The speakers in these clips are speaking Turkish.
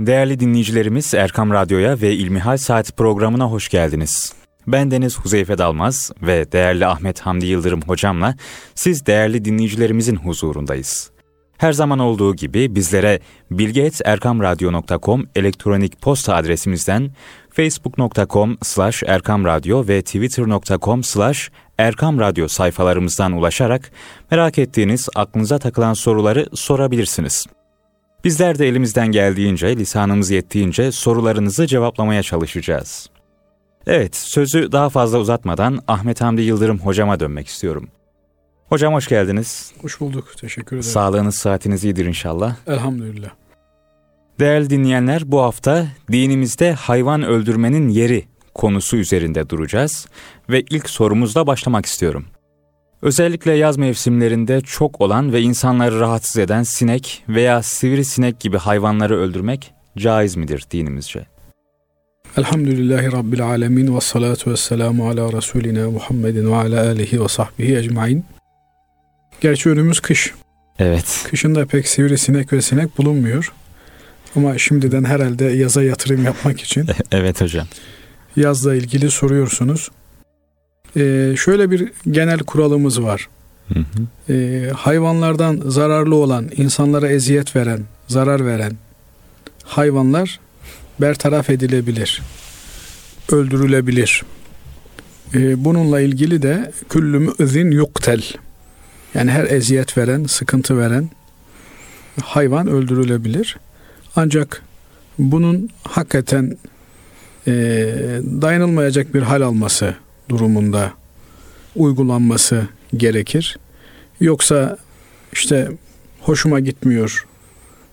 Değerli dinleyicilerimiz Erkam Radyo'ya ve İlmihal Saat programına hoş geldiniz. Ben Deniz Huzeyfe Dalmaz ve değerli Ahmet Hamdi Yıldırım hocamla siz değerli dinleyicilerimizin huzurundayız. Her zaman olduğu gibi bizlere bilgeetserkamradyo.com elektronik posta adresimizden facebook.com slash erkamradyo ve twitter.com slash erkamradyo sayfalarımızdan ulaşarak merak ettiğiniz aklınıza takılan soruları sorabilirsiniz. Bizler de elimizden geldiğince, lisanımız yettiğince sorularınızı cevaplamaya çalışacağız. Evet, sözü daha fazla uzatmadan Ahmet Hamdi Yıldırım hocama dönmek istiyorum. Hocam hoş geldiniz. Hoş bulduk. Teşekkür ederim. Sağlığınız, saatiniz iyidir inşallah. Elhamdülillah. Değerli dinleyenler, bu hafta dinimizde hayvan öldürmenin yeri konusu üzerinde duracağız ve ilk sorumuzla başlamak istiyorum. Özellikle yaz mevsimlerinde çok olan ve insanları rahatsız eden sinek veya sivrisinek gibi hayvanları öldürmek caiz midir dinimizce? Elhamdülillahi Rabbil alemin ve salatu ve selamu ala Resulina Muhammedin ve ala alihi ve sahbihi ecmain. Gerçi önümüz kış. Evet. Kışında pek sivrisinek ve sinek bulunmuyor. Ama şimdiden herhalde yaza yatırım yapmak için. evet hocam. Yazla ilgili soruyorsunuz. Ee, şöyle bir genel kuralımız var. Hı hı. Ee, hayvanlardan zararlı olan, insanlara eziyet veren, zarar veren hayvanlar bertaraf edilebilir, öldürülebilir. Ee, bununla ilgili de küllü mü'zin yuktel. Yani her eziyet veren, sıkıntı veren hayvan öldürülebilir. Ancak bunun hakikaten e, dayanılmayacak bir hal alması durumunda uygulanması gerekir. Yoksa işte hoşuma gitmiyor,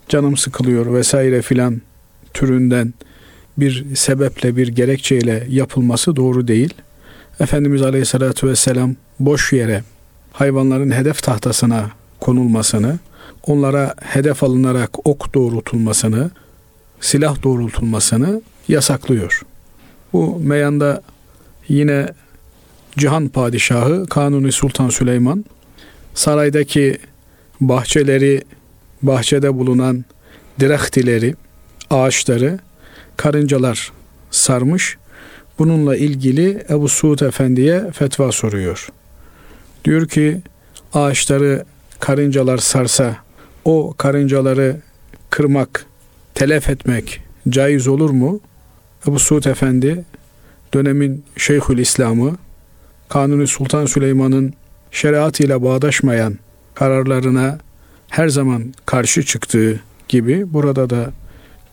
canım sıkılıyor vesaire filan türünden bir sebeple bir gerekçeyle yapılması doğru değil. Efendimiz Aleyhisselatü Vesselam boş yere hayvanların hedef tahtasına konulmasını, onlara hedef alınarak ok doğrultulmasını, silah doğrultulmasını yasaklıyor. Bu meyanda yine Cihan Padişahı Kanuni Sultan Süleyman saraydaki bahçeleri, bahçede bulunan direktileri, ağaçları karıncalar sarmış. Bununla ilgili Ebu Suud Efendi'ye fetva soruyor. Diyor ki ağaçları karıncalar sarsa o karıncaları kırmak, telef etmek caiz olur mu? Ebu Suud Efendi dönemin Şeyhül İslam'ı Kanuni Sultan Süleyman'ın şeriat ile bağdaşmayan kararlarına her zaman karşı çıktığı gibi burada da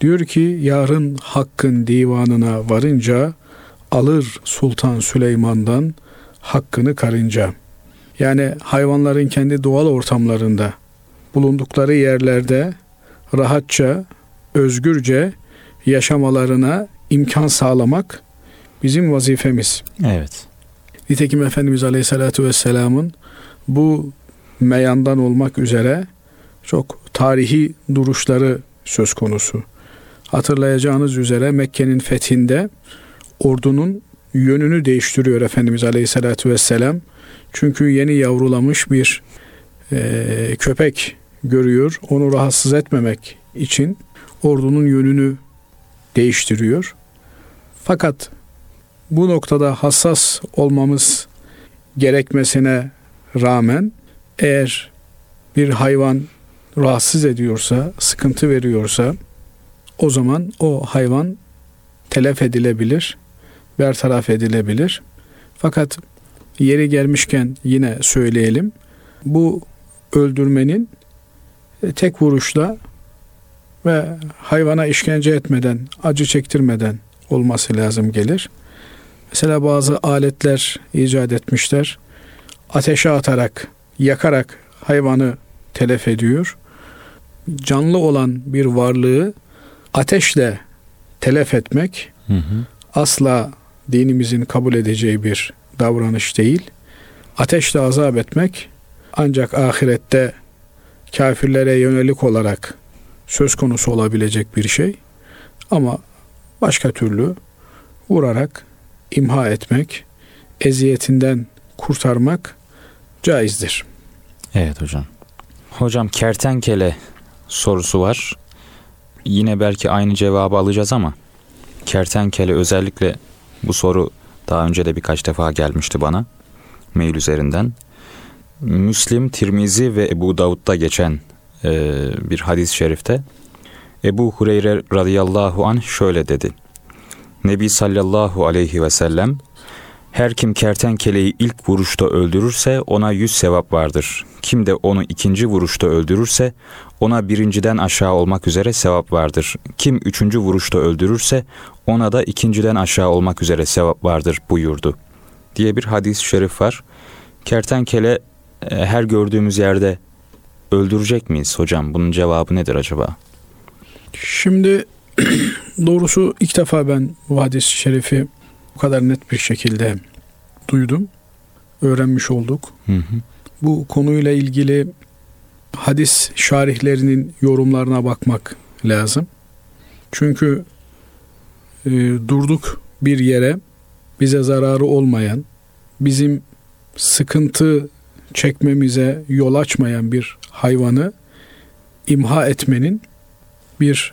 diyor ki yarın hakkın divanına varınca alır Sultan Süleyman'dan hakkını karınca. Yani hayvanların kendi doğal ortamlarında bulundukları yerlerde rahatça, özgürce yaşamalarına imkan sağlamak bizim vazifemiz. Evet. Nitekim Efendimiz Aleyhisselatü Vesselam'ın bu meyandan olmak üzere çok tarihi duruşları söz konusu. Hatırlayacağınız üzere Mekke'nin fethinde ordunun yönünü değiştiriyor Efendimiz Aleyhisselatü Vesselam. Çünkü yeni yavrulamış bir e, köpek görüyor. Onu rahatsız etmemek için ordunun yönünü değiştiriyor. Fakat bu noktada hassas olmamız gerekmesine rağmen eğer bir hayvan rahatsız ediyorsa, sıkıntı veriyorsa o zaman o hayvan telef edilebilir, bertaraf edilebilir. Fakat yeri gelmişken yine söyleyelim. Bu öldürmenin tek vuruşla ve hayvana işkence etmeden, acı çektirmeden olması lazım gelir. Mesela bazı aletler icat etmişler. Ateşe atarak, yakarak hayvanı telef ediyor. Canlı olan bir varlığı ateşle telef etmek Hı hı. asla dinimizin kabul edeceği bir davranış değil. Ateşle azap etmek ancak ahirette kafirlere yönelik olarak söz konusu olabilecek bir şey. Ama başka türlü vurarak imha etmek, eziyetinden kurtarmak caizdir. Evet hocam. Hocam kertenkele sorusu var. yine belki aynı cevabı alacağız ama kertenkele özellikle bu soru daha önce de birkaç defa gelmişti bana mail üzerinden. Müslim, Tirmizi ve Ebu Davud'da geçen e, bir hadis-i şerifte Ebu Hureyre radıyallahu an şöyle dedi. Nebi sallallahu aleyhi ve sellem her kim kertenkeleyi ilk vuruşta öldürürse ona yüz sevap vardır. Kim de onu ikinci vuruşta öldürürse ona birinciden aşağı olmak üzere sevap vardır. Kim üçüncü vuruşta öldürürse ona da ikinciden aşağı olmak üzere sevap vardır buyurdu. Diye bir hadis-i şerif var. Kertenkele e, her gördüğümüz yerde öldürecek miyiz hocam? Bunun cevabı nedir acaba? Şimdi doğrusu ilk defa ben bu hadis-i şerifi bu kadar net bir şekilde duydum. Öğrenmiş olduk. Hı hı. Bu konuyla ilgili hadis şarihlerinin yorumlarına bakmak lazım. Çünkü e, durduk bir yere bize zararı olmayan, bizim sıkıntı çekmemize yol açmayan bir hayvanı imha etmenin bir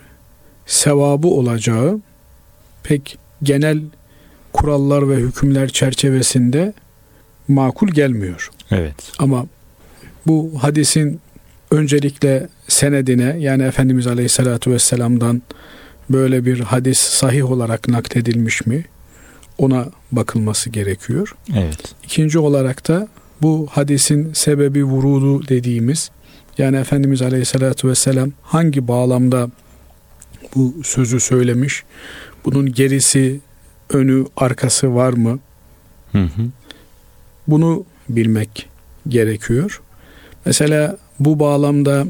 sevabı olacağı pek genel kurallar ve hükümler çerçevesinde makul gelmiyor. Evet. Ama bu hadisin öncelikle senedine yani Efendimiz Aleyhisselatü Vesselam'dan böyle bir hadis sahih olarak nakledilmiş mi? Ona bakılması gerekiyor. Evet. İkinci olarak da bu hadisin sebebi vurudu dediğimiz yani Efendimiz Aleyhisselatü Vesselam hangi bağlamda bu sözü söylemiş? Bunun gerisi, önü, arkası var mı? Hı hı. Bunu bilmek gerekiyor. Mesela bu bağlamda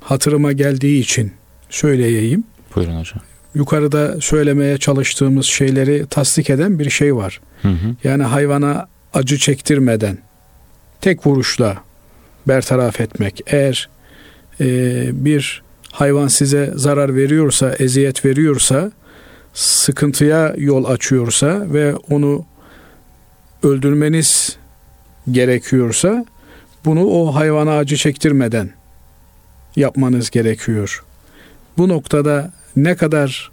hatırıma geldiği için söyleyeyim. Buyurun hocam. Yukarıda söylemeye çalıştığımız şeyleri tasdik eden bir şey var. Hı hı. Yani hayvana acı çektirmeden tek vuruşla bertaraf etmek. Eğer e, bir hayvan size zarar veriyorsa, eziyet veriyorsa, sıkıntıya yol açıyorsa ve onu öldürmeniz gerekiyorsa bunu o hayvana acı çektirmeden yapmanız gerekiyor. Bu noktada ne kadar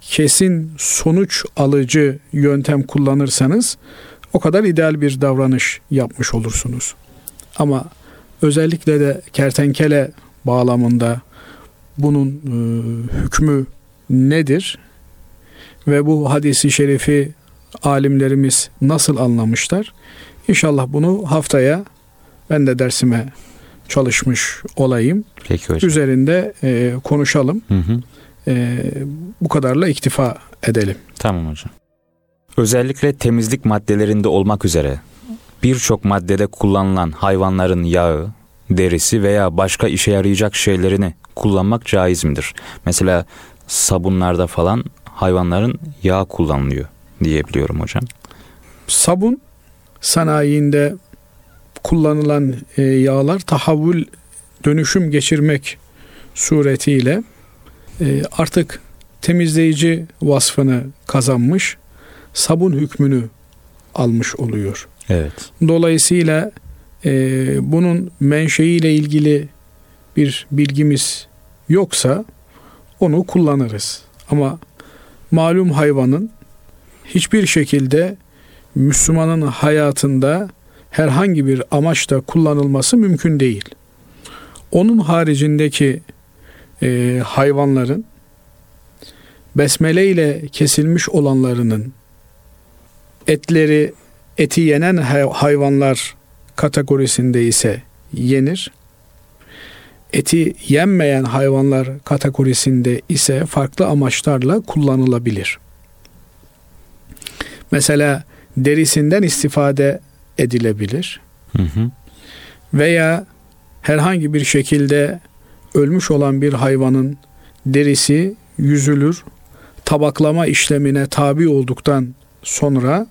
kesin sonuç alıcı yöntem kullanırsanız o kadar ideal bir davranış yapmış olursunuz. Ama özellikle de kertenkele bağlamında bunun e, hükmü nedir? Ve bu hadisi şerifi alimlerimiz nasıl anlamışlar? İnşallah bunu haftaya ben de dersime çalışmış olayım. Peki hocam. Üzerinde e, konuşalım. Hı hı. E, bu kadarla iktifa edelim. Tamam hocam. Özellikle temizlik maddelerinde olmak üzere birçok maddede kullanılan hayvanların yağı, derisi veya başka işe yarayacak şeylerini kullanmak caiz midir? Mesela sabunlarda falan hayvanların yağ kullanılıyor diyebiliyorum hocam. Sabun sanayinde kullanılan e, yağlar tahavül dönüşüm geçirmek suretiyle e, artık temizleyici vasfını kazanmış, sabun hükmünü almış oluyor. Evet. Dolayısıyla e, bunun menşeiyle ilgili bir bilgimiz yoksa onu kullanırız. Ama malum hayvanın hiçbir şekilde Müslümanın hayatında herhangi bir amaçta kullanılması mümkün değil. Onun haricindeki e, hayvanların besmele ile kesilmiş olanlarının etleri eti yenen hayvanlar kategorisinde ise yenir. Eti yenmeyen hayvanlar kategorisinde ise farklı amaçlarla kullanılabilir. Mesela derisinden istifade edilebilir. Hı hı. Veya herhangi bir şekilde ölmüş olan bir hayvanın derisi yüzülür, tabaklama işlemine tabi olduktan sonra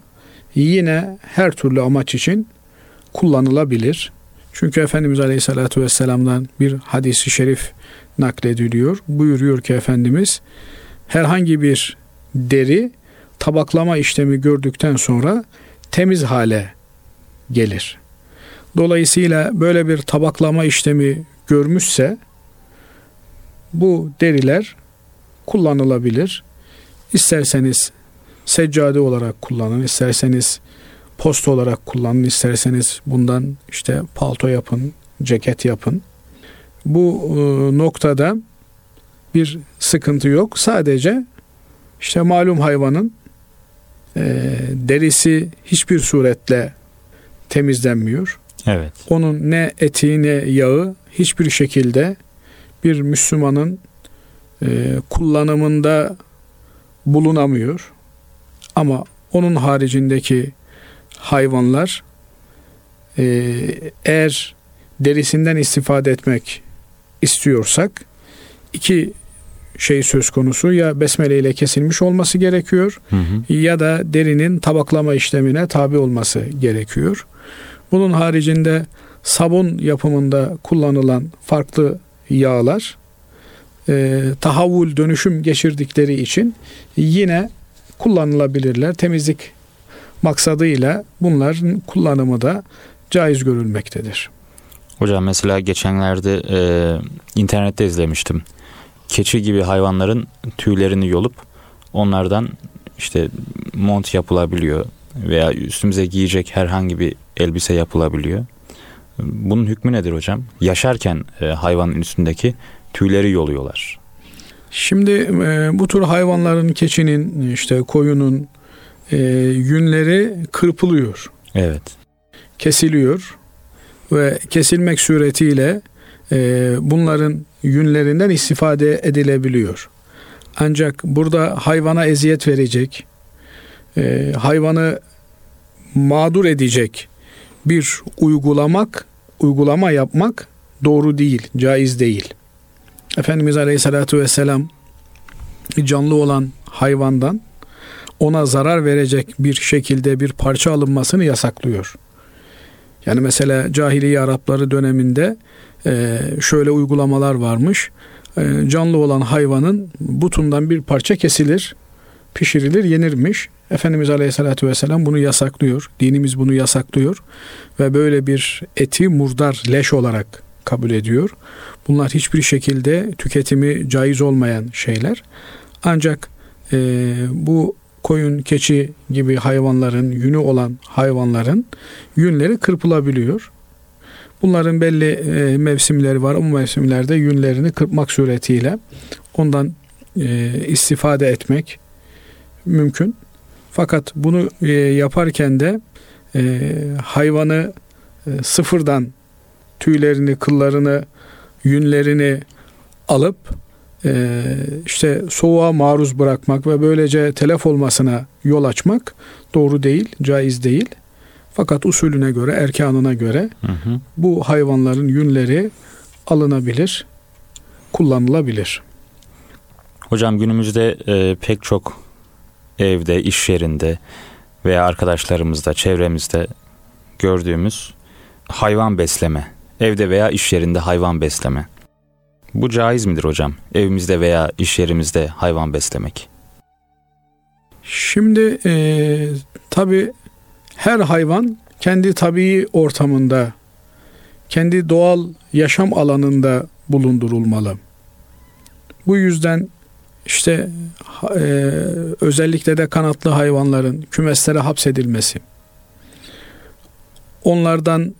yine her türlü amaç için kullanılabilir. Çünkü Efendimiz Aleyhisselatü Vesselam'dan bir hadisi şerif naklediliyor. Buyuruyor ki Efendimiz herhangi bir deri tabaklama işlemi gördükten sonra temiz hale gelir. Dolayısıyla böyle bir tabaklama işlemi görmüşse bu deriler kullanılabilir. İsterseniz seccade olarak kullanın, isterseniz post olarak kullanın, isterseniz bundan işte palto yapın, ceket yapın. Bu e, noktada bir sıkıntı yok. Sadece işte malum hayvanın e, derisi hiçbir suretle temizlenmiyor. Evet. Onun ne eti ne yağı hiçbir şekilde bir Müslümanın e, kullanımında bulunamıyor. Ama onun haricindeki hayvanlar e, eğer derisinden istifade etmek istiyorsak iki şey söz konusu ya besmele ile kesilmiş olması gerekiyor Hı hı. ya da derinin tabaklama işlemine tabi olması gerekiyor. Bunun haricinde sabun yapımında kullanılan farklı yağlar e, tahavvül dönüşüm geçirdikleri için yine kullanılabilirler. Temizlik maksadıyla bunların kullanımı da caiz görülmektedir. Hocam mesela geçenlerde e, internette izlemiştim. Keçi gibi hayvanların tüylerini yolup onlardan işte mont yapılabiliyor veya üstümüze giyecek herhangi bir elbise yapılabiliyor. Bunun hükmü nedir hocam? Yaşarken e, hayvanın üstündeki tüyleri yoluyorlar. Şimdi e, bu tür hayvanların keçinin işte koyunun e, yünleri kırpılıyor, Evet. kesiliyor ve kesilmek suretiyle e, bunların yünlerinden istifade edilebiliyor. Ancak burada hayvana eziyet verecek, e, hayvanı mağdur edecek bir uygulamak, uygulama yapmak doğru değil, caiz değil. Efendimiz Aleyhisselatü Vesselam canlı olan hayvandan ona zarar verecek bir şekilde bir parça alınmasını yasaklıyor. Yani mesela cahiliye Arapları döneminde e, şöyle uygulamalar varmış. E, canlı olan hayvanın butundan bir parça kesilir, pişirilir, yenirmiş. Efendimiz Aleyhisselatü Vesselam bunu yasaklıyor. Dinimiz bunu yasaklıyor. Ve böyle bir eti murdar, leş olarak kabul ediyor. Bunlar hiçbir şekilde tüketimi caiz olmayan şeyler. Ancak e, bu koyun, keçi gibi hayvanların, yünü olan hayvanların yünleri kırpılabiliyor. Bunların belli e, mevsimleri var. O mevsimlerde yünlerini kırpmak suretiyle ondan e, istifade etmek mümkün. Fakat bunu e, yaparken de hayvanı sıfırdan tüylerini, kıllarını, yünlerini alıp işte soğuğa maruz bırakmak ve böylece telef olmasına yol açmak doğru değil, caiz değil. Fakat usulüne göre, erkanına göre Hı hı. bu hayvanların yünleri alınabilir, kullanılabilir. Hocam günümüzde e, pek çok evde, iş yerinde veya arkadaşlarımızda, çevremizde gördüğümüz hayvan besleme. Evde veya iş yerinde hayvan besleme. Bu caiz midir hocam? Evimizde veya iş yerimizde hayvan beslemek. Şimdi e, tabi her hayvan kendi tabii ortamında, kendi doğal yaşam alanında bulundurulmalı. Bu yüzden işte e, özellikle de kanatlı hayvanların kümeslere hapsedilmesi, onlardan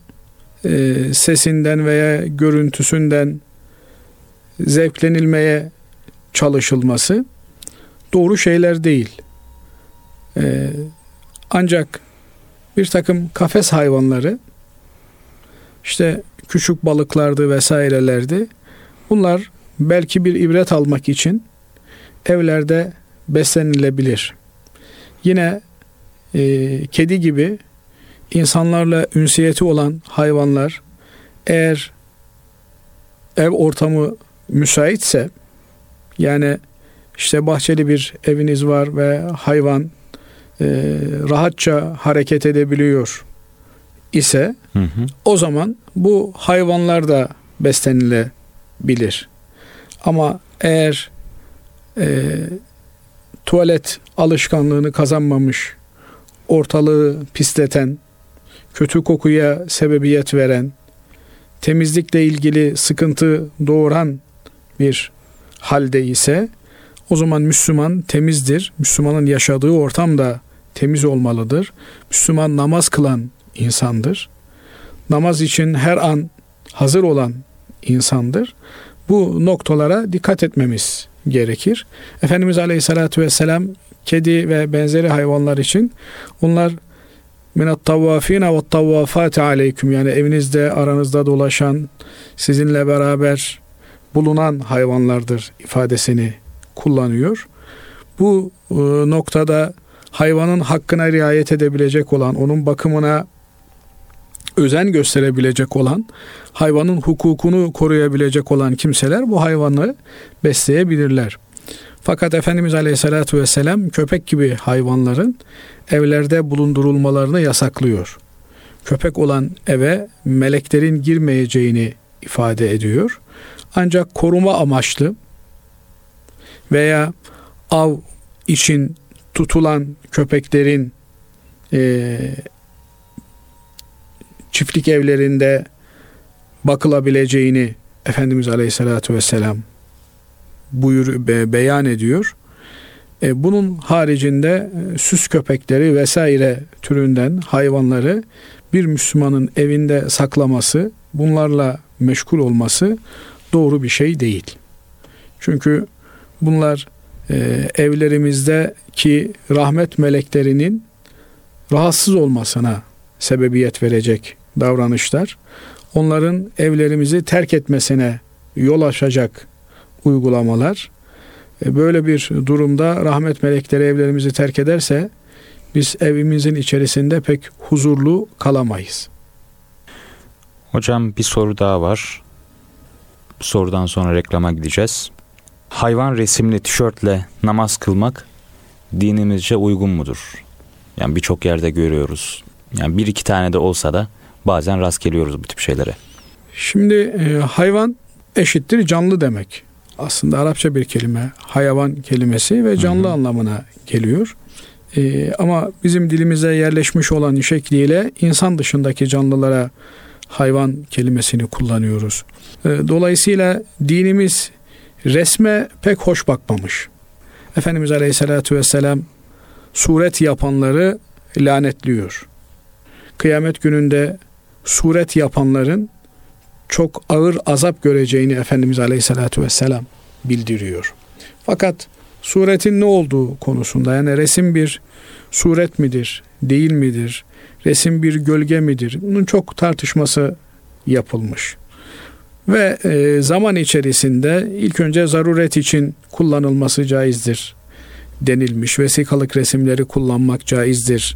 e, sesinden veya görüntüsünden zevklenilmeye çalışılması doğru şeyler değil. E, ancak bir takım kafes hayvanları işte küçük balıklardı vesairelerdi. Bunlar belki bir ibret almak için evlerde beslenilebilir. Yine e, kedi gibi insanlarla ünsiyeti olan hayvanlar eğer ev ortamı müsaitse yani işte bahçeli bir eviniz var ve hayvan e, rahatça hareket edebiliyor ise Hı hı. o zaman bu hayvanlar da beslenilebilir. Ama eğer e, tuvalet alışkanlığını kazanmamış, ortalığı pisleten, kötü kokuya sebebiyet veren, temizlikle ilgili sıkıntı doğuran bir halde ise O zaman Müslüman temizdir. Müslümanın yaşadığı ortam da temiz olmalıdır. Müslüman namaz kılan insandır. Namaz için her an hazır olan insandır. Bu noktalara dikkat etmemiz gerekir. Efendimiz Aleyhisselatü Vesselam kedi ve benzeri hayvanlar için onlar minat tavvafine ve tavvafati aleyküm yani evinizde aranızda dolaşan sizinle beraber bulunan hayvanlardır ifadesini kullanıyor. Bu e, noktada hayvanın hakkına riayet edebilecek olan, onun bakımına özen gösterebilecek olan, hayvanın hukukunu koruyabilecek olan kimseler bu hayvanı besleyebilirler. Fakat Efendimiz Aleyhisselatü Vesselam köpek gibi hayvanların evlerde bulundurulmalarını yasaklıyor. Köpek olan eve meleklerin girmeyeceğini ifade ediyor. Ancak koruma amaçlı veya av için tutulan köpeklerin e, çiftlik evlerinde bakılabileceğini Efendimiz Aleyhisselatü Vesselam buyur be, beyan ediyor. E, bunun haricinde e, süs köpekleri vesaire türünden hayvanları bir Müslümanın evinde saklaması, bunlarla meşgul olması doğru bir şey değil. Çünkü bunlar e, evlerimizdeki rahmet meleklerinin rahatsız olmasına sebebiyet verecek davranışlar. Onların evlerimizi terk etmesine yol açacak uygulamalar. E, böyle bir durumda rahmet melekleri evlerimizi terk ederse biz evimizin içerisinde pek huzurlu kalamayız. Hocam bir soru daha var. Bu sorudan sonra reklama gideceğiz. Hayvan resimli tişörtle namaz kılmak dinimizce uygun mudur? Yani birçok yerde görüyoruz. Yani bir iki tane de olsa da bazen rast geliyoruz bu tip şeylere. Şimdi e, hayvan eşittir canlı demek. Aslında Arapça bir kelime. Hayvan kelimesi ve canlı hı hı. anlamına geliyor. E, ama bizim dilimize yerleşmiş olan şekliyle insan dışındaki canlılara hayvan kelimesini kullanıyoruz. E, dolayısıyla dinimiz resme pek hoş bakmamış. Efendimiz Aleyhisselatü Vesselam suret yapanları lanetliyor. Kıyamet gününde suret yapanların çok ağır azap göreceğini Efendimiz Aleyhisselatü Vesselam bildiriyor. Fakat suretin ne olduğu konusunda yani resim bir suret midir, değil midir, resim bir gölge midir? Bunun çok tartışması yapılmış. Ve e, zaman içerisinde ilk önce zaruret için kullanılması caizdir denilmiş. Vesikalık resimleri kullanmak caizdir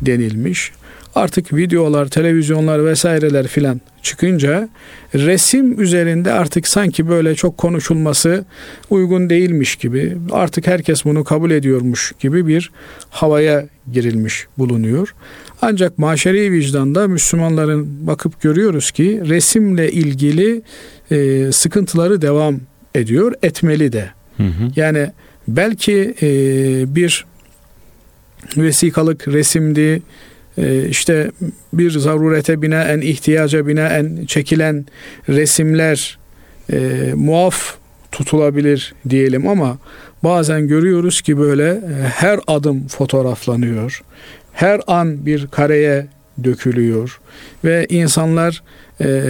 denilmiş. Artık videolar, televizyonlar vesaireler filan çıkınca resim üzerinde artık sanki böyle çok konuşulması uygun değilmiş gibi artık herkes bunu kabul ediyormuş gibi bir havaya girilmiş bulunuyor. Ancak maşeri vicdanda Müslümanların bakıp görüyoruz ki resimle ilgili e, sıkıntıları devam ediyor, etmeli de. Hı hı. Yani belki e, bir vesikalık resimdi, işte bir zarurete binaen, ihtiyaca binaen çekilen resimler e, muaf tutulabilir diyelim ama bazen görüyoruz ki böyle e, her adım fotoğraflanıyor. Her an bir kareye dökülüyor ve insanlar e,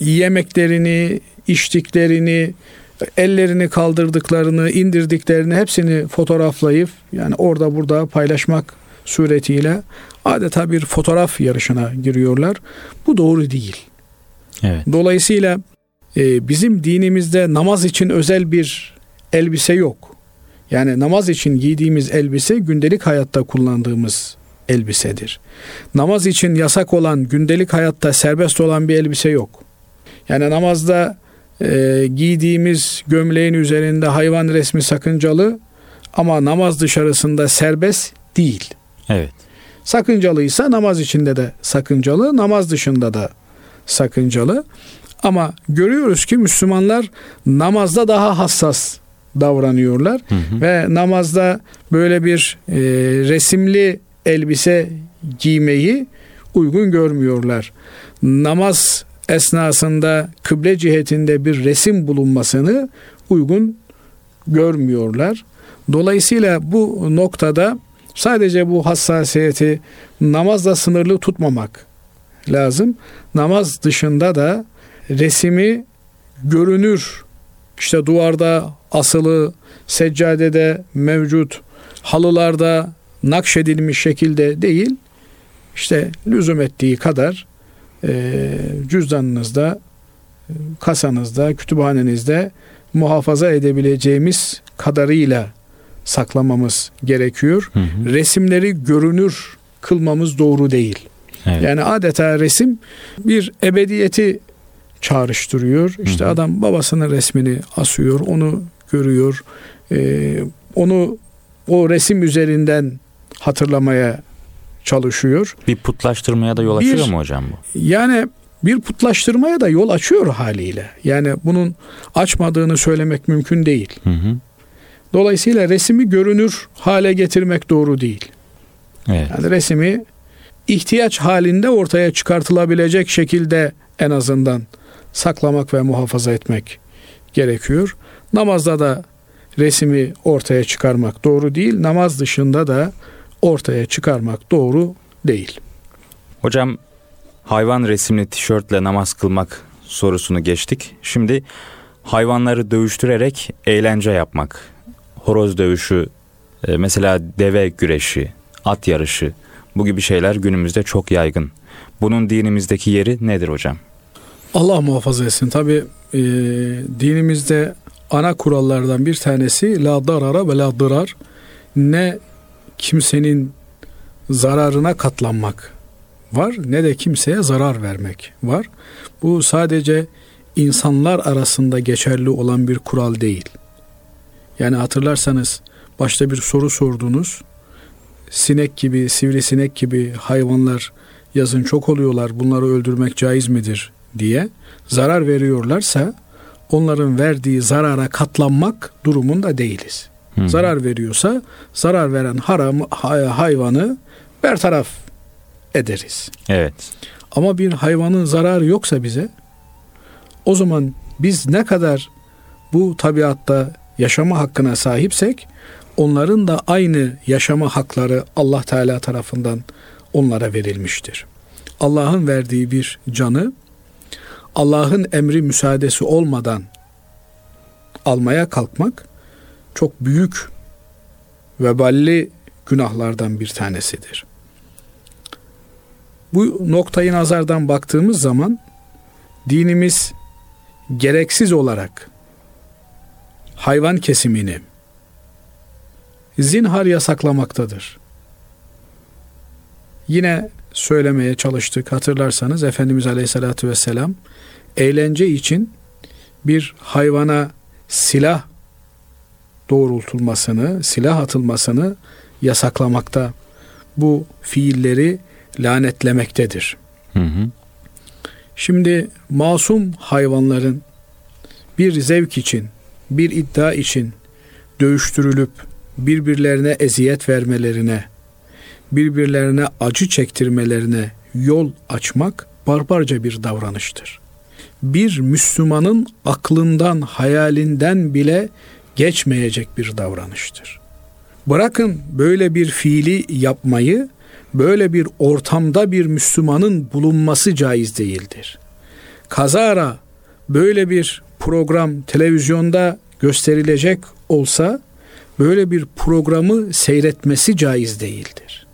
yemeklerini, içtiklerini, ellerini kaldırdıklarını, indirdiklerini hepsini fotoğraflayıp yani orada burada paylaşmak suretiyle adeta bir fotoğraf yarışına giriyorlar. Bu doğru değil. Evet. Dolayısıyla e, bizim dinimizde namaz için özel bir elbise yok. Yani namaz için giydiğimiz elbise gündelik hayatta kullandığımız elbisedir. Namaz için yasak olan, gündelik hayatta serbest olan bir elbise yok. Yani namazda e, giydiğimiz gömleğin üzerinde hayvan resmi sakıncalı ama namaz dışarısında serbest değil. Evet. Sakıncalıysa namaz içinde de sakıncalı, namaz dışında da sakıncalı. Ama görüyoruz ki Müslümanlar namazda daha hassas davranıyorlar hı hı. ve namazda böyle bir e, resimli elbise giymeyi uygun görmüyorlar. Namaz esnasında kıble cihetinde bir resim bulunmasını uygun görmüyorlar. Dolayısıyla bu noktada sadece bu hassasiyeti namazla sınırlı tutmamak lazım. Namaz dışında da resimi görünür işte duvarda asılı, seccadede mevcut, halılarda nakşedilmiş şekilde değil, işte lüzum ettiği kadar e, cüzdanınızda, kasanızda, kütüphanenizde muhafaza edebileceğimiz kadarıyla saklamamız gerekiyor. Hı hı. Resimleri görünür kılmamız doğru değil. Evet. Yani adeta resim bir ebediyeti çağrıştırıyor. İşte hı hı. adam babasının resmini asıyor, onu görüyor. Ee, onu o resim üzerinden hatırlamaya çalışıyor. Bir putlaştırmaya da yol açıyor bir, mu hocam bu? Yani bir putlaştırmaya da yol açıyor haliyle. Yani bunun açmadığını söylemek mümkün değil. Hı hı. Dolayısıyla resmi görünür hale getirmek doğru değil. Evet. Yani resmi ihtiyaç halinde ortaya çıkartılabilecek şekilde en azından saklamak ve muhafaza etmek gerekiyor. Namazda da resmi ortaya çıkarmak doğru değil. Namaz dışında da ortaya çıkarmak doğru değil. Hocam hayvan resimli tişörtle namaz kılmak sorusunu geçtik. Şimdi hayvanları dövüştürerek eğlence yapmak. Horoz dövüşü, e, mesela deve güreşi, at yarışı bu gibi şeyler günümüzde çok yaygın. Bunun dinimizdeki yeri nedir hocam? Allah muhafaza etsin. Tabi e, dinimizde ana kurallardan bir tanesi la darara ve la dırar. Ne kimsenin zararına katlanmak var ne de kimseye zarar vermek var. Bu sadece insanlar arasında geçerli olan bir kural değil. Yani hatırlarsanız başta bir soru sordunuz. Sinek gibi, sivrisinek gibi hayvanlar yazın çok oluyorlar. Bunları öldürmek caiz midir diye zarar veriyorlarsa onların verdiği zarara katlanmak durumunda değiliz. Hı. Zarar veriyorsa zarar veren haram hayvanı bertaraf ederiz. Evet. Ama bir hayvanın zararı yoksa bize o zaman biz ne kadar bu tabiatta yaşama hakkına sahipsek onların da aynı yaşama hakları Allah Teala tarafından onlara verilmiştir. Allah'ın verdiği bir canı Allah'ın emri müsaadesi olmadan almaya kalkmak çok büyük veballi günahlardan bir tanesidir. Bu noktayı nazardan baktığımız zaman dinimiz gereksiz olarak hayvan kesimini zinhar yasaklamaktadır. Yine söylemeye çalıştık hatırlarsanız Efendimiz Aleyhisselatü Vesselam eğlence için bir hayvana silah doğrultulmasını, silah atılmasını yasaklamakta. Bu fiilleri lanetlemektedir. Hı hı. Şimdi masum hayvanların bir zevk için, bir iddia için dövüştürülüp birbirlerine eziyet vermelerine, birbirlerine acı çektirmelerine yol açmak barbarca bir davranıştır bir Müslümanın aklından, hayalinden bile geçmeyecek bir davranıştır. Bırakın böyle bir fiili yapmayı, böyle bir ortamda bir Müslümanın bulunması caiz değildir. Kazara böyle bir program televizyonda gösterilecek olsa böyle bir programı seyretmesi caiz değildir.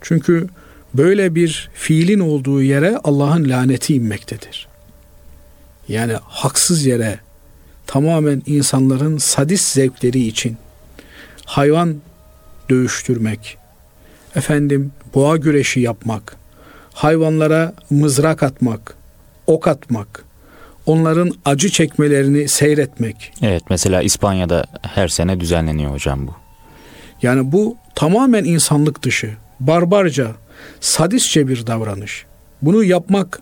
Çünkü böyle bir fiilin olduğu yere Allah'ın laneti inmektedir yani haksız yere tamamen insanların sadist zevkleri için hayvan dövüştürmek, efendim boğa güreşi yapmak, hayvanlara mızrak atmak, ok atmak, onların acı çekmelerini seyretmek. Evet mesela İspanya'da her sene düzenleniyor hocam bu. Yani bu tamamen insanlık dışı, barbarca, sadistçe bir davranış. Bunu yapmak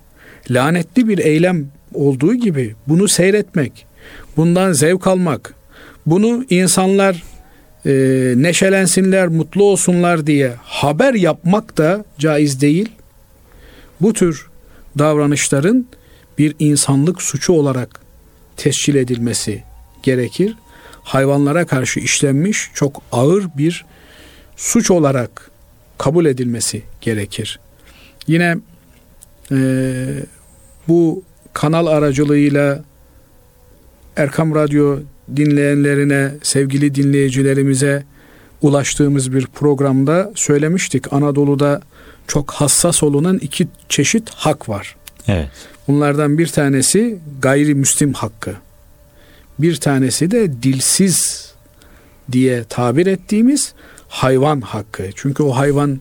lanetli bir eylem olduğu gibi bunu seyretmek, bundan zevk almak, bunu insanlar e, neşelensinler, mutlu olsunlar diye haber yapmak da caiz değil. Bu tür davranışların bir insanlık suçu olarak tescil edilmesi gerekir. hayvanlara karşı işlenmiş çok ağır bir suç olarak kabul edilmesi gerekir. Yine e, bu kanal aracılığıyla Erkam Radyo dinleyenlerine, sevgili dinleyicilerimize ulaştığımız bir programda söylemiştik. Anadolu'da çok hassas olunan iki çeşit hak var. Evet. Bunlardan bir tanesi gayrimüslim hakkı. Bir tanesi de dilsiz diye tabir ettiğimiz hayvan hakkı. Çünkü o hayvan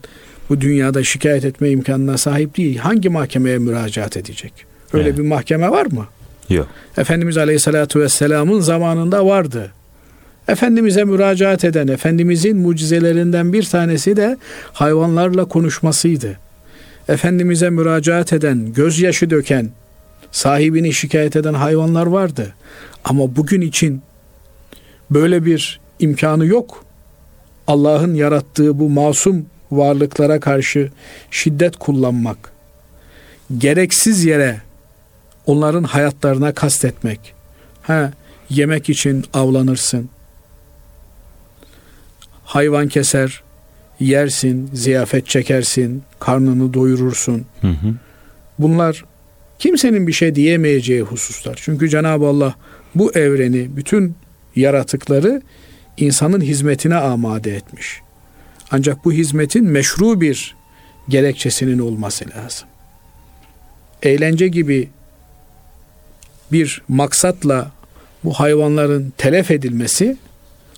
bu dünyada şikayet etme imkanına sahip değil. Hangi mahkemeye müracaat edecek? Öyle evet. bir mahkeme var mı? Yok. Efendimiz Aleyhisselatü Vesselam'ın zamanında vardı. Efendimiz'e müracaat eden, Efendimiz'in mucizelerinden bir tanesi de hayvanlarla konuşmasıydı. Efendimiz'e müracaat eden, gözyaşı döken, sahibini şikayet eden hayvanlar vardı. Ama bugün için böyle bir imkanı yok. Allah'ın yarattığı bu masum varlıklara karşı şiddet kullanmak, gereksiz yere onların hayatlarına kastetmek. Ha, yemek için avlanırsın. Hayvan keser, yersin, ziyafet çekersin, karnını doyurursun. Hı hı. Bunlar kimsenin bir şey diyemeyeceği hususlar. Çünkü Cenab-ı Allah bu evreni, bütün yaratıkları insanın hizmetine amade etmiş. Ancak bu hizmetin meşru bir gerekçesinin olması lazım. Eğlence gibi bir maksatla bu hayvanların telef edilmesi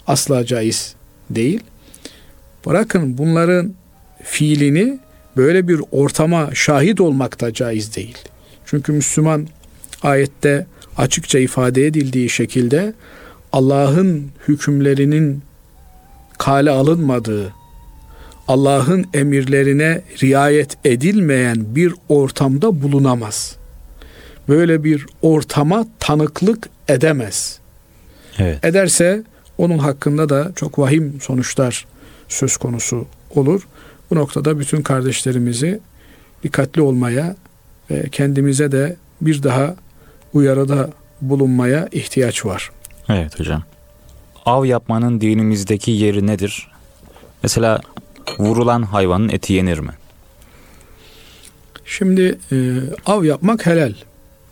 asla caiz değil. Bırakın bunların fiilini böyle bir ortama şahit olmak da caiz değil. Çünkü Müslüman ayette açıkça ifade edildiği şekilde Allah'ın hükümlerinin kale alınmadığı, Allah'ın emirlerine riayet edilmeyen bir ortamda bulunamaz. Böyle bir ortama tanıklık edemez. Evet. Ederse onun hakkında da çok vahim sonuçlar söz konusu olur. Bu noktada bütün kardeşlerimizi dikkatli olmaya ve kendimize de bir daha uyarıda bulunmaya ihtiyaç var. Evet hocam. Av yapmanın dinimizdeki yeri nedir? Mesela vurulan hayvanın eti yenir mi? Şimdi e, av yapmak helal.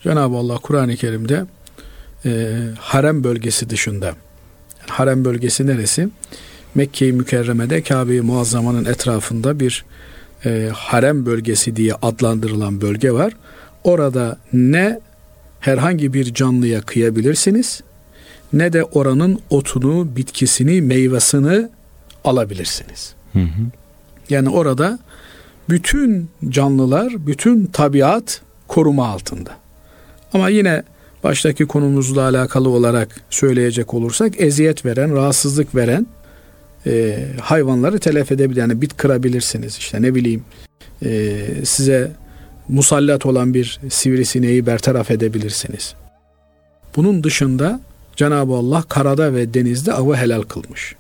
Cenab-ı Allah Kur'an-ı Kerim'de e, harem bölgesi dışında. Yani harem bölgesi neresi? Mekke-i Mükerreme'de Kabe-i Muazzama'nın etrafında bir e, harem bölgesi diye adlandırılan bölge var. Orada ne herhangi bir canlıya kıyabilirsiniz ne de oranın otunu, bitkisini, meyvesini alabilirsiniz. Hı hı. Yani orada bütün canlılar, bütün tabiat koruma altında. Ama yine baştaki konumuzla alakalı olarak söyleyecek olursak eziyet veren, rahatsızlık veren e, hayvanları telef edebilir. Yani bit kırabilirsiniz işte ne bileyim e, size musallat olan bir sivrisineği bertaraf edebilirsiniz. Bunun dışında Cenab-ı Allah karada ve denizde avı helal kılmış.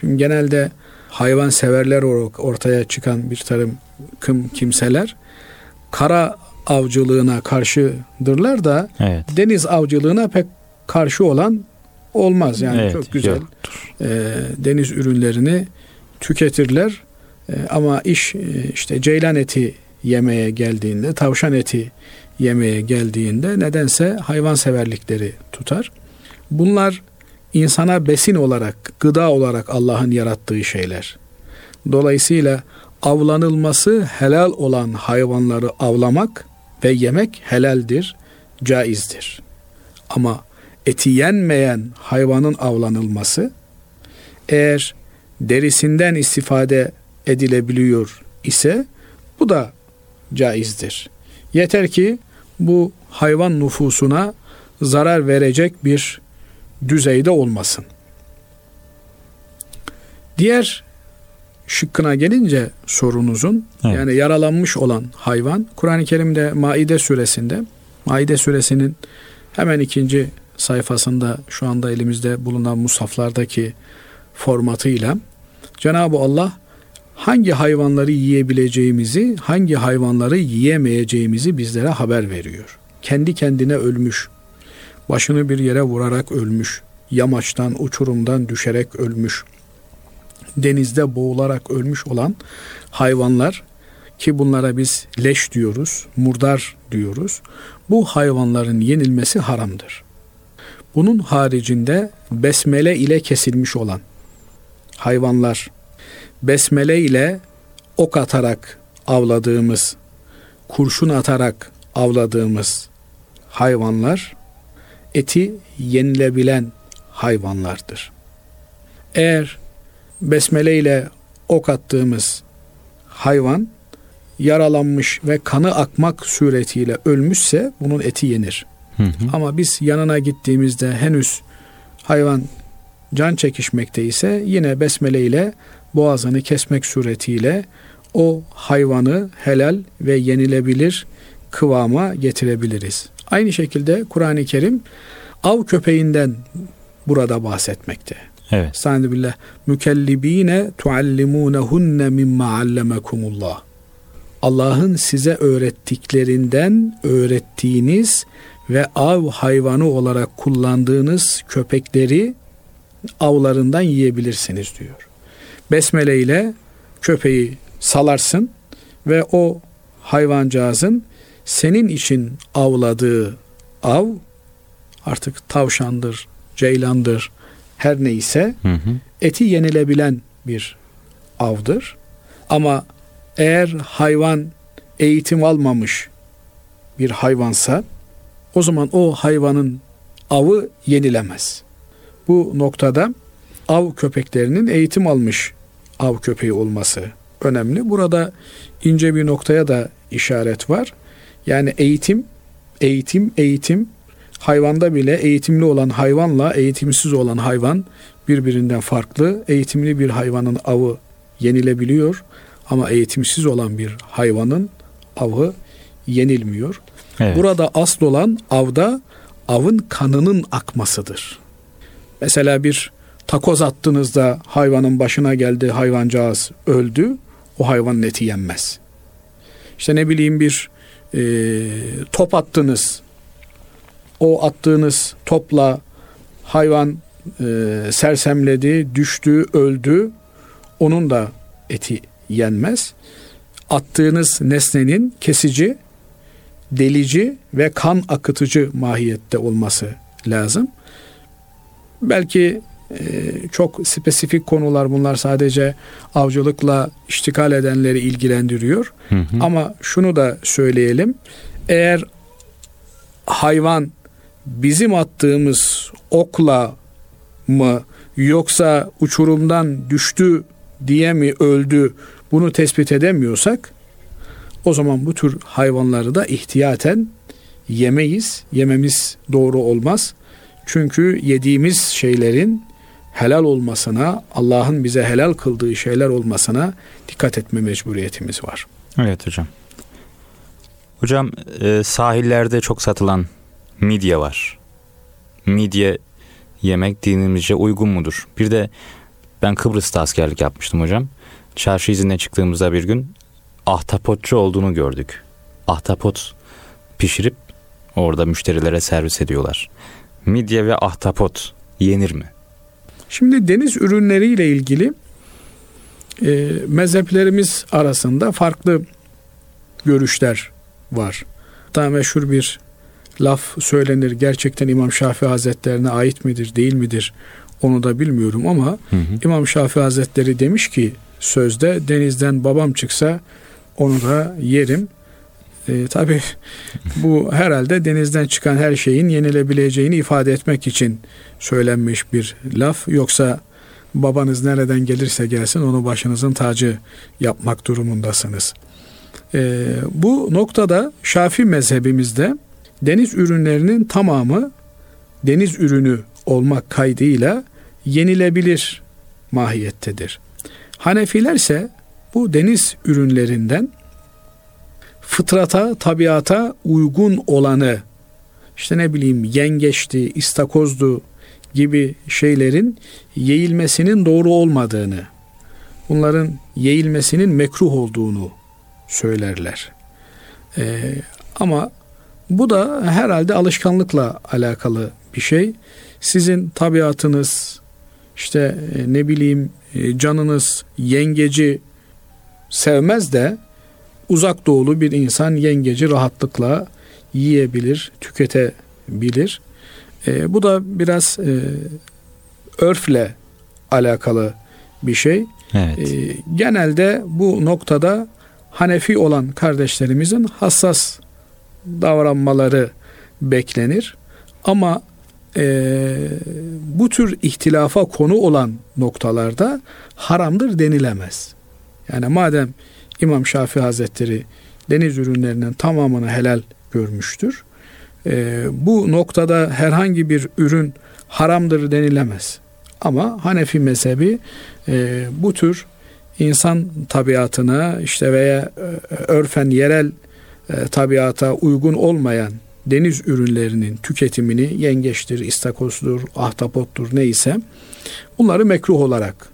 Şimdi genelde hayvan severler ortaya çıkan bir tarım kım kimseler kara avcılığına karşıdırlar da evet. deniz avcılığına pek karşı olan olmaz. Yani evet, çok güzel e, deniz ürünlerini tüketirler. E, ama iş e, işte ceylan eti yemeye geldiğinde, tavşan eti yemeye geldiğinde nedense hayvan severlikleri tutar. Bunlar insana besin olarak, gıda olarak Allah'ın yarattığı şeyler. Dolayısıyla avlanılması helal olan hayvanları avlamak ve yemek helaldir, caizdir. Ama eti yenmeyen hayvanın avlanılması eğer derisinden istifade edilebiliyor ise bu da caizdir. Yeter ki bu hayvan nüfusuna zarar verecek bir düzeyde olmasın. Diğer şıkkına gelince sorunuzun evet. yani yaralanmış olan hayvan Kur'an-ı Kerim'de Maide suresinde Maide suresinin hemen ikinci sayfasında şu anda elimizde bulunan musaflardaki formatıyla Cenab-ı Allah hangi hayvanları yiyebileceğimizi, hangi hayvanları yiyemeyeceğimizi bizlere haber veriyor. Kendi kendine ölmüş, başını bir yere vurarak ölmüş, yamaçtan, uçurumdan düşerek ölmüş, denizde boğularak ölmüş olan hayvanlar ki bunlara biz leş diyoruz, murdar diyoruz. Bu hayvanların yenilmesi haramdır. Bunun haricinde besmele ile kesilmiş olan hayvanlar, besmele ile ok atarak avladığımız, kurşun atarak avladığımız hayvanlar eti yenilebilen hayvanlardır. Eğer besmele ile ok attığımız hayvan yaralanmış ve kanı akmak suretiyle ölmüşse bunun eti yenir. Hı hı. Ama biz yanına gittiğimizde henüz hayvan can çekişmekte ise yine besmele ile boğazını kesmek suretiyle o hayvanı helal ve yenilebilir kıvama getirebiliriz. Aynı şekilde Kur'an-ı Kerim av köpeğinden burada bahsetmekte. Evet. Estağfirullah. Mükellibine tuallimunehunne mimma allemekumullah. Allah'ın size öğrettiklerinden öğrettiğiniz ve av hayvanı olarak kullandığınız köpekleri avlarından yiyebilirsiniz diyor. Besmele ile köpeği salarsın ve o hayvancağızın senin için avladığı av artık tavşandır, ceylandır, her neyse hı hı. eti yenilebilen bir avdır. Ama eğer hayvan eğitim almamış bir hayvansa o zaman o hayvanın avı yenilemez. Bu noktada av köpeklerinin eğitim almış av köpeği olması önemli. Burada ince bir noktaya da işaret var. Yani eğitim, eğitim, eğitim hayvanda bile eğitimli olan hayvanla eğitimsiz olan hayvan birbirinden farklı. Eğitimli bir hayvanın avı yenilebiliyor ama eğitimsiz olan bir hayvanın avı yenilmiyor. Evet. Burada asıl olan avda avın kanının akmasıdır. Mesela bir takoz attığınızda hayvanın başına geldi hayvancağız öldü. O hayvanın eti yenmez. İşte ne bileyim bir e, top attınız. O attığınız topla hayvan e, sersemledi, düştü, öldü. Onun da eti yenmez. Attığınız nesnenin kesici, delici ve kan akıtıcı mahiyette olması lazım. Belki e, çok spesifik konular bunlar sadece avcılıkla iştikal edenleri ilgilendiriyor. Hı hı. Ama şunu da söyleyelim. Eğer hayvan bizim attığımız okla mı yoksa uçurumdan düştü diye mi öldü bunu tespit edemiyorsak o zaman bu tür hayvanları da ihtiyaten yemeyiz. Yememiz doğru olmaz. Çünkü yediğimiz şeylerin helal olmasına, Allah'ın bize helal kıldığı şeyler olmasına dikkat etme mecburiyetimiz var. Evet hocam. Hocam e, sahillerde çok satılan midye var. Midye yemek dinimizce uygun mudur? Bir de ben Kıbrıs'ta askerlik yapmıştım hocam. Çarşı izine çıktığımızda bir gün ahtapotçu olduğunu gördük. Ahtapot pişirip orada müşterilere servis ediyorlar. Midye ve ahtapot yenir mi? Şimdi deniz ürünleriyle ilgili e, mezheplerimiz arasında farklı görüşler var. Daha meşhur bir laf söylenir. Gerçekten İmam Şafii Hazretlerine ait midir, değil midir? Onu da bilmiyorum ama hı hı. İmam Şafii Hazretleri demiş ki sözde denizden babam çıksa onu da yerim. E, Tabi bu herhalde denizden çıkan her şeyin yenilebileceğini ifade etmek için söylenmiş bir laf. Yoksa babanız nereden gelirse gelsin onu başınızın tacı yapmak durumundasınız. E, bu noktada Şafi mezhebimizde deniz ürünlerinin tamamı deniz ürünü olmak kaydıyla yenilebilir mahiyettedir. Hanefiler ise bu deniz ürünlerinden fıtrata, tabiata uygun olanı işte ne bileyim yengeçti, istakozdu gibi şeylerin yeğilmesinin doğru olmadığını, bunların yeğilmesinin mekruh olduğunu söylerler. Ee, ama bu da herhalde alışkanlıkla alakalı bir şey. Sizin tabiatınız işte e, ne bileyim e, canınız yengeci sevmez de uzak doğulu bir insan yengeci rahatlıkla yiyebilir, tüketebilir. E, bu da biraz e, örfle alakalı bir şey. Evet. E, genelde bu noktada Hanefi olan kardeşlerimizin hassas davranmaları beklenir. Ama e, bu tür ihtilafa konu olan noktalarda haramdır denilemez. Yani madem İmam Şafii Hazretleri deniz ürünlerinin tamamını helal görmüştür. E, bu noktada herhangi bir ürün haramdır denilemez. Ama Hanefi mezhebi e, bu tür insan tabiatına işte veya e, örfen yerel e, tabiata uygun olmayan deniz ürünlerinin tüketimini yengeçtir, istakozdur, ahtapottur neyse bunları mekruh olarak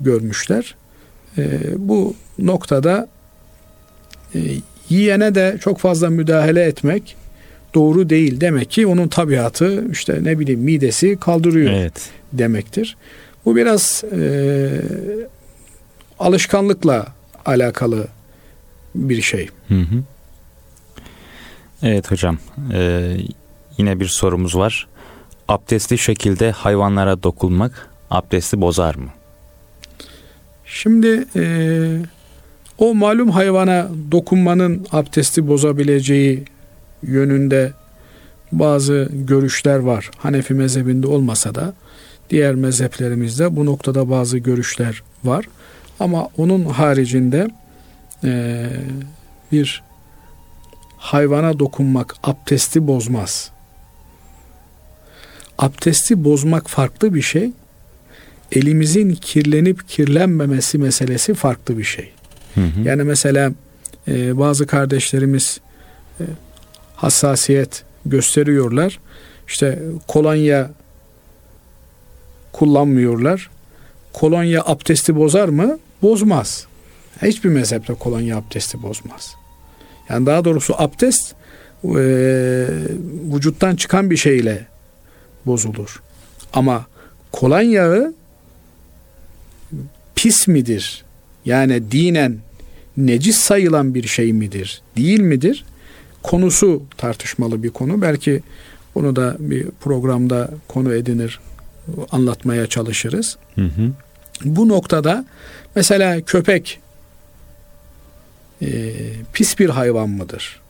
görmüşler. E, bu noktada e, yiyene de çok fazla müdahale etmek doğru değil. Demek ki onun tabiatı işte ne bileyim midesi kaldırıyor Evet. demektir. Bu biraz e, alışkanlıkla alakalı bir şey. Hı hı. Evet hocam. Ee, yine bir sorumuz var. Abdestli şekilde hayvanlara dokunmak abdesti bozar mı? Şimdi e, o malum hayvana dokunmanın abdesti bozabileceği yönünde bazı görüşler var. Hanefi mezhebinde olmasa da diğer mezheplerimizde bu noktada bazı görüşler var. Ama onun haricinde e, bir hayvana dokunmak abdesti bozmaz. Abdesti bozmak farklı bir şey. Elimizin kirlenip kirlenmemesi meselesi farklı bir şey. Hı hı. Yani mesela e, bazı kardeşlerimiz e, hassasiyet gösteriyorlar. İşte kolonya kullanmıyorlar. Kolonya abdesti bozar mı? Bozmaz. Hiçbir mezhepte kolonya abdesti bozmaz. Yani daha doğrusu abdest e, vücuttan çıkan bir şeyle bozulur. Ama kolonyağı pis midir? Yani dinen necis sayılan bir şey midir? Değil midir? Konusu tartışmalı bir konu. Belki bunu da bir programda konu edinir, anlatmaya çalışırız. Hı hı. Bu noktada mesela köpek e, pis bir hayvan mıdır?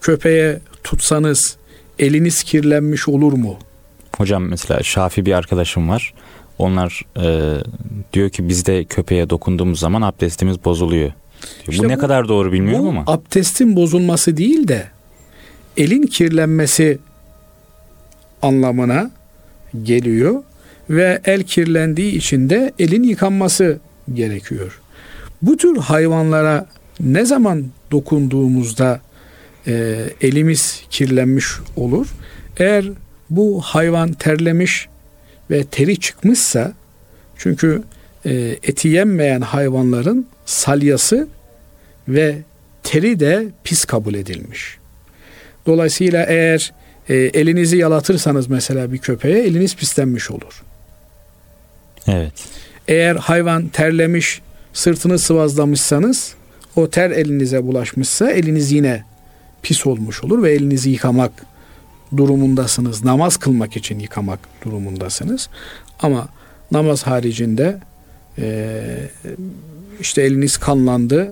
Köpeğe tutsanız eliniz kirlenmiş olur mu? Hocam mesela Şafi bir arkadaşım var. Onlar e, diyor ki biz de köpeğe dokunduğumuz zaman abdestimiz bozuluyor. Diyor. İşte bu ne bu- kadar doğru bilmiyorum Bu ama. abdestin bozulması değil de elin kirlenmesi anlamına geliyor ve el kirlendiği için de elin yıkanması gerekiyor. Bu tür hayvanlara ne zaman dokunduğumuzda e, elimiz kirlenmiş olur? Eğer bu hayvan terlemiş ve teri çıkmışsa çünkü e, eti yenmeyen hayvanların salyası ve teri de pis kabul edilmiş. Dolayısıyla eğer e, elinizi yalatırsanız mesela bir köpeğe eliniz pislenmiş olur. Evet. Eğer hayvan terlemiş, sırtını sıvazlamışsanız o ter elinize bulaşmışsa eliniz yine pis olmuş olur ve elinizi yıkamak durumundasınız. Namaz kılmak için yıkamak durumundasınız. Ama namaz haricinde e, işte eliniz kanlandı,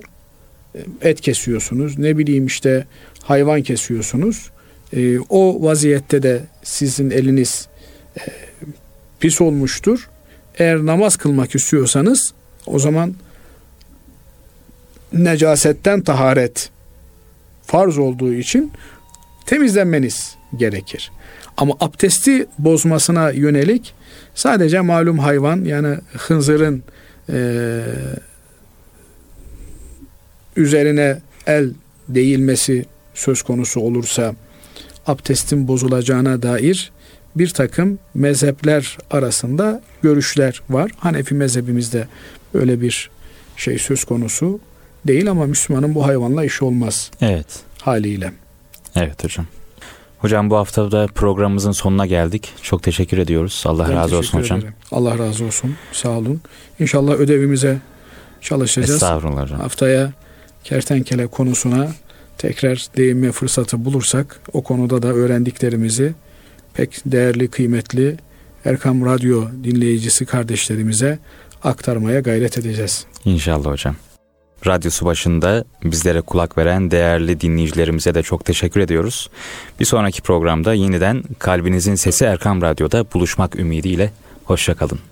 et kesiyorsunuz, ne bileyim işte hayvan kesiyorsunuz. E, o vaziyette de sizin eliniz e, pis olmuştur. Eğer namaz kılmak istiyorsanız o zaman necasetten taharet farz olduğu için temizlenmeniz gerekir. Ama abdesti bozmasına yönelik sadece malum hayvan yani hınzırın e, üzerine el değilmesi söz konusu olursa abdestin bozulacağına dair bir takım mezhepler arasında görüşler var. Hanefi mezhebimizde böyle bir şey söz konusu değil ama Müslümanın bu hayvanla işi olmaz Evet. haliyle. Evet hocam. Hocam bu hafta da programımızın sonuna geldik. Çok teşekkür ediyoruz. Allah Ben razı olsun hocam. ederim. Allah razı olsun. Sağ olun. İnşallah ödevimize çalışacağız. Estağfurullah hocam. Haftaya kertenkele konusuna tekrar değinme fırsatı bulursak o konuda da öğrendiklerimizi pek değerli, kıymetli Erkam Radyo dinleyicisi kardeşlerimize aktarmaya gayret edeceğiz. İnşallah hocam. Radyosu başında bizlere kulak veren değerli dinleyicilerimize de çok teşekkür ediyoruz. Bir sonraki programda yeniden Kalbinizin Sesi Erkam Radyo'da buluşmak ümidiyle. Hoşçakalın.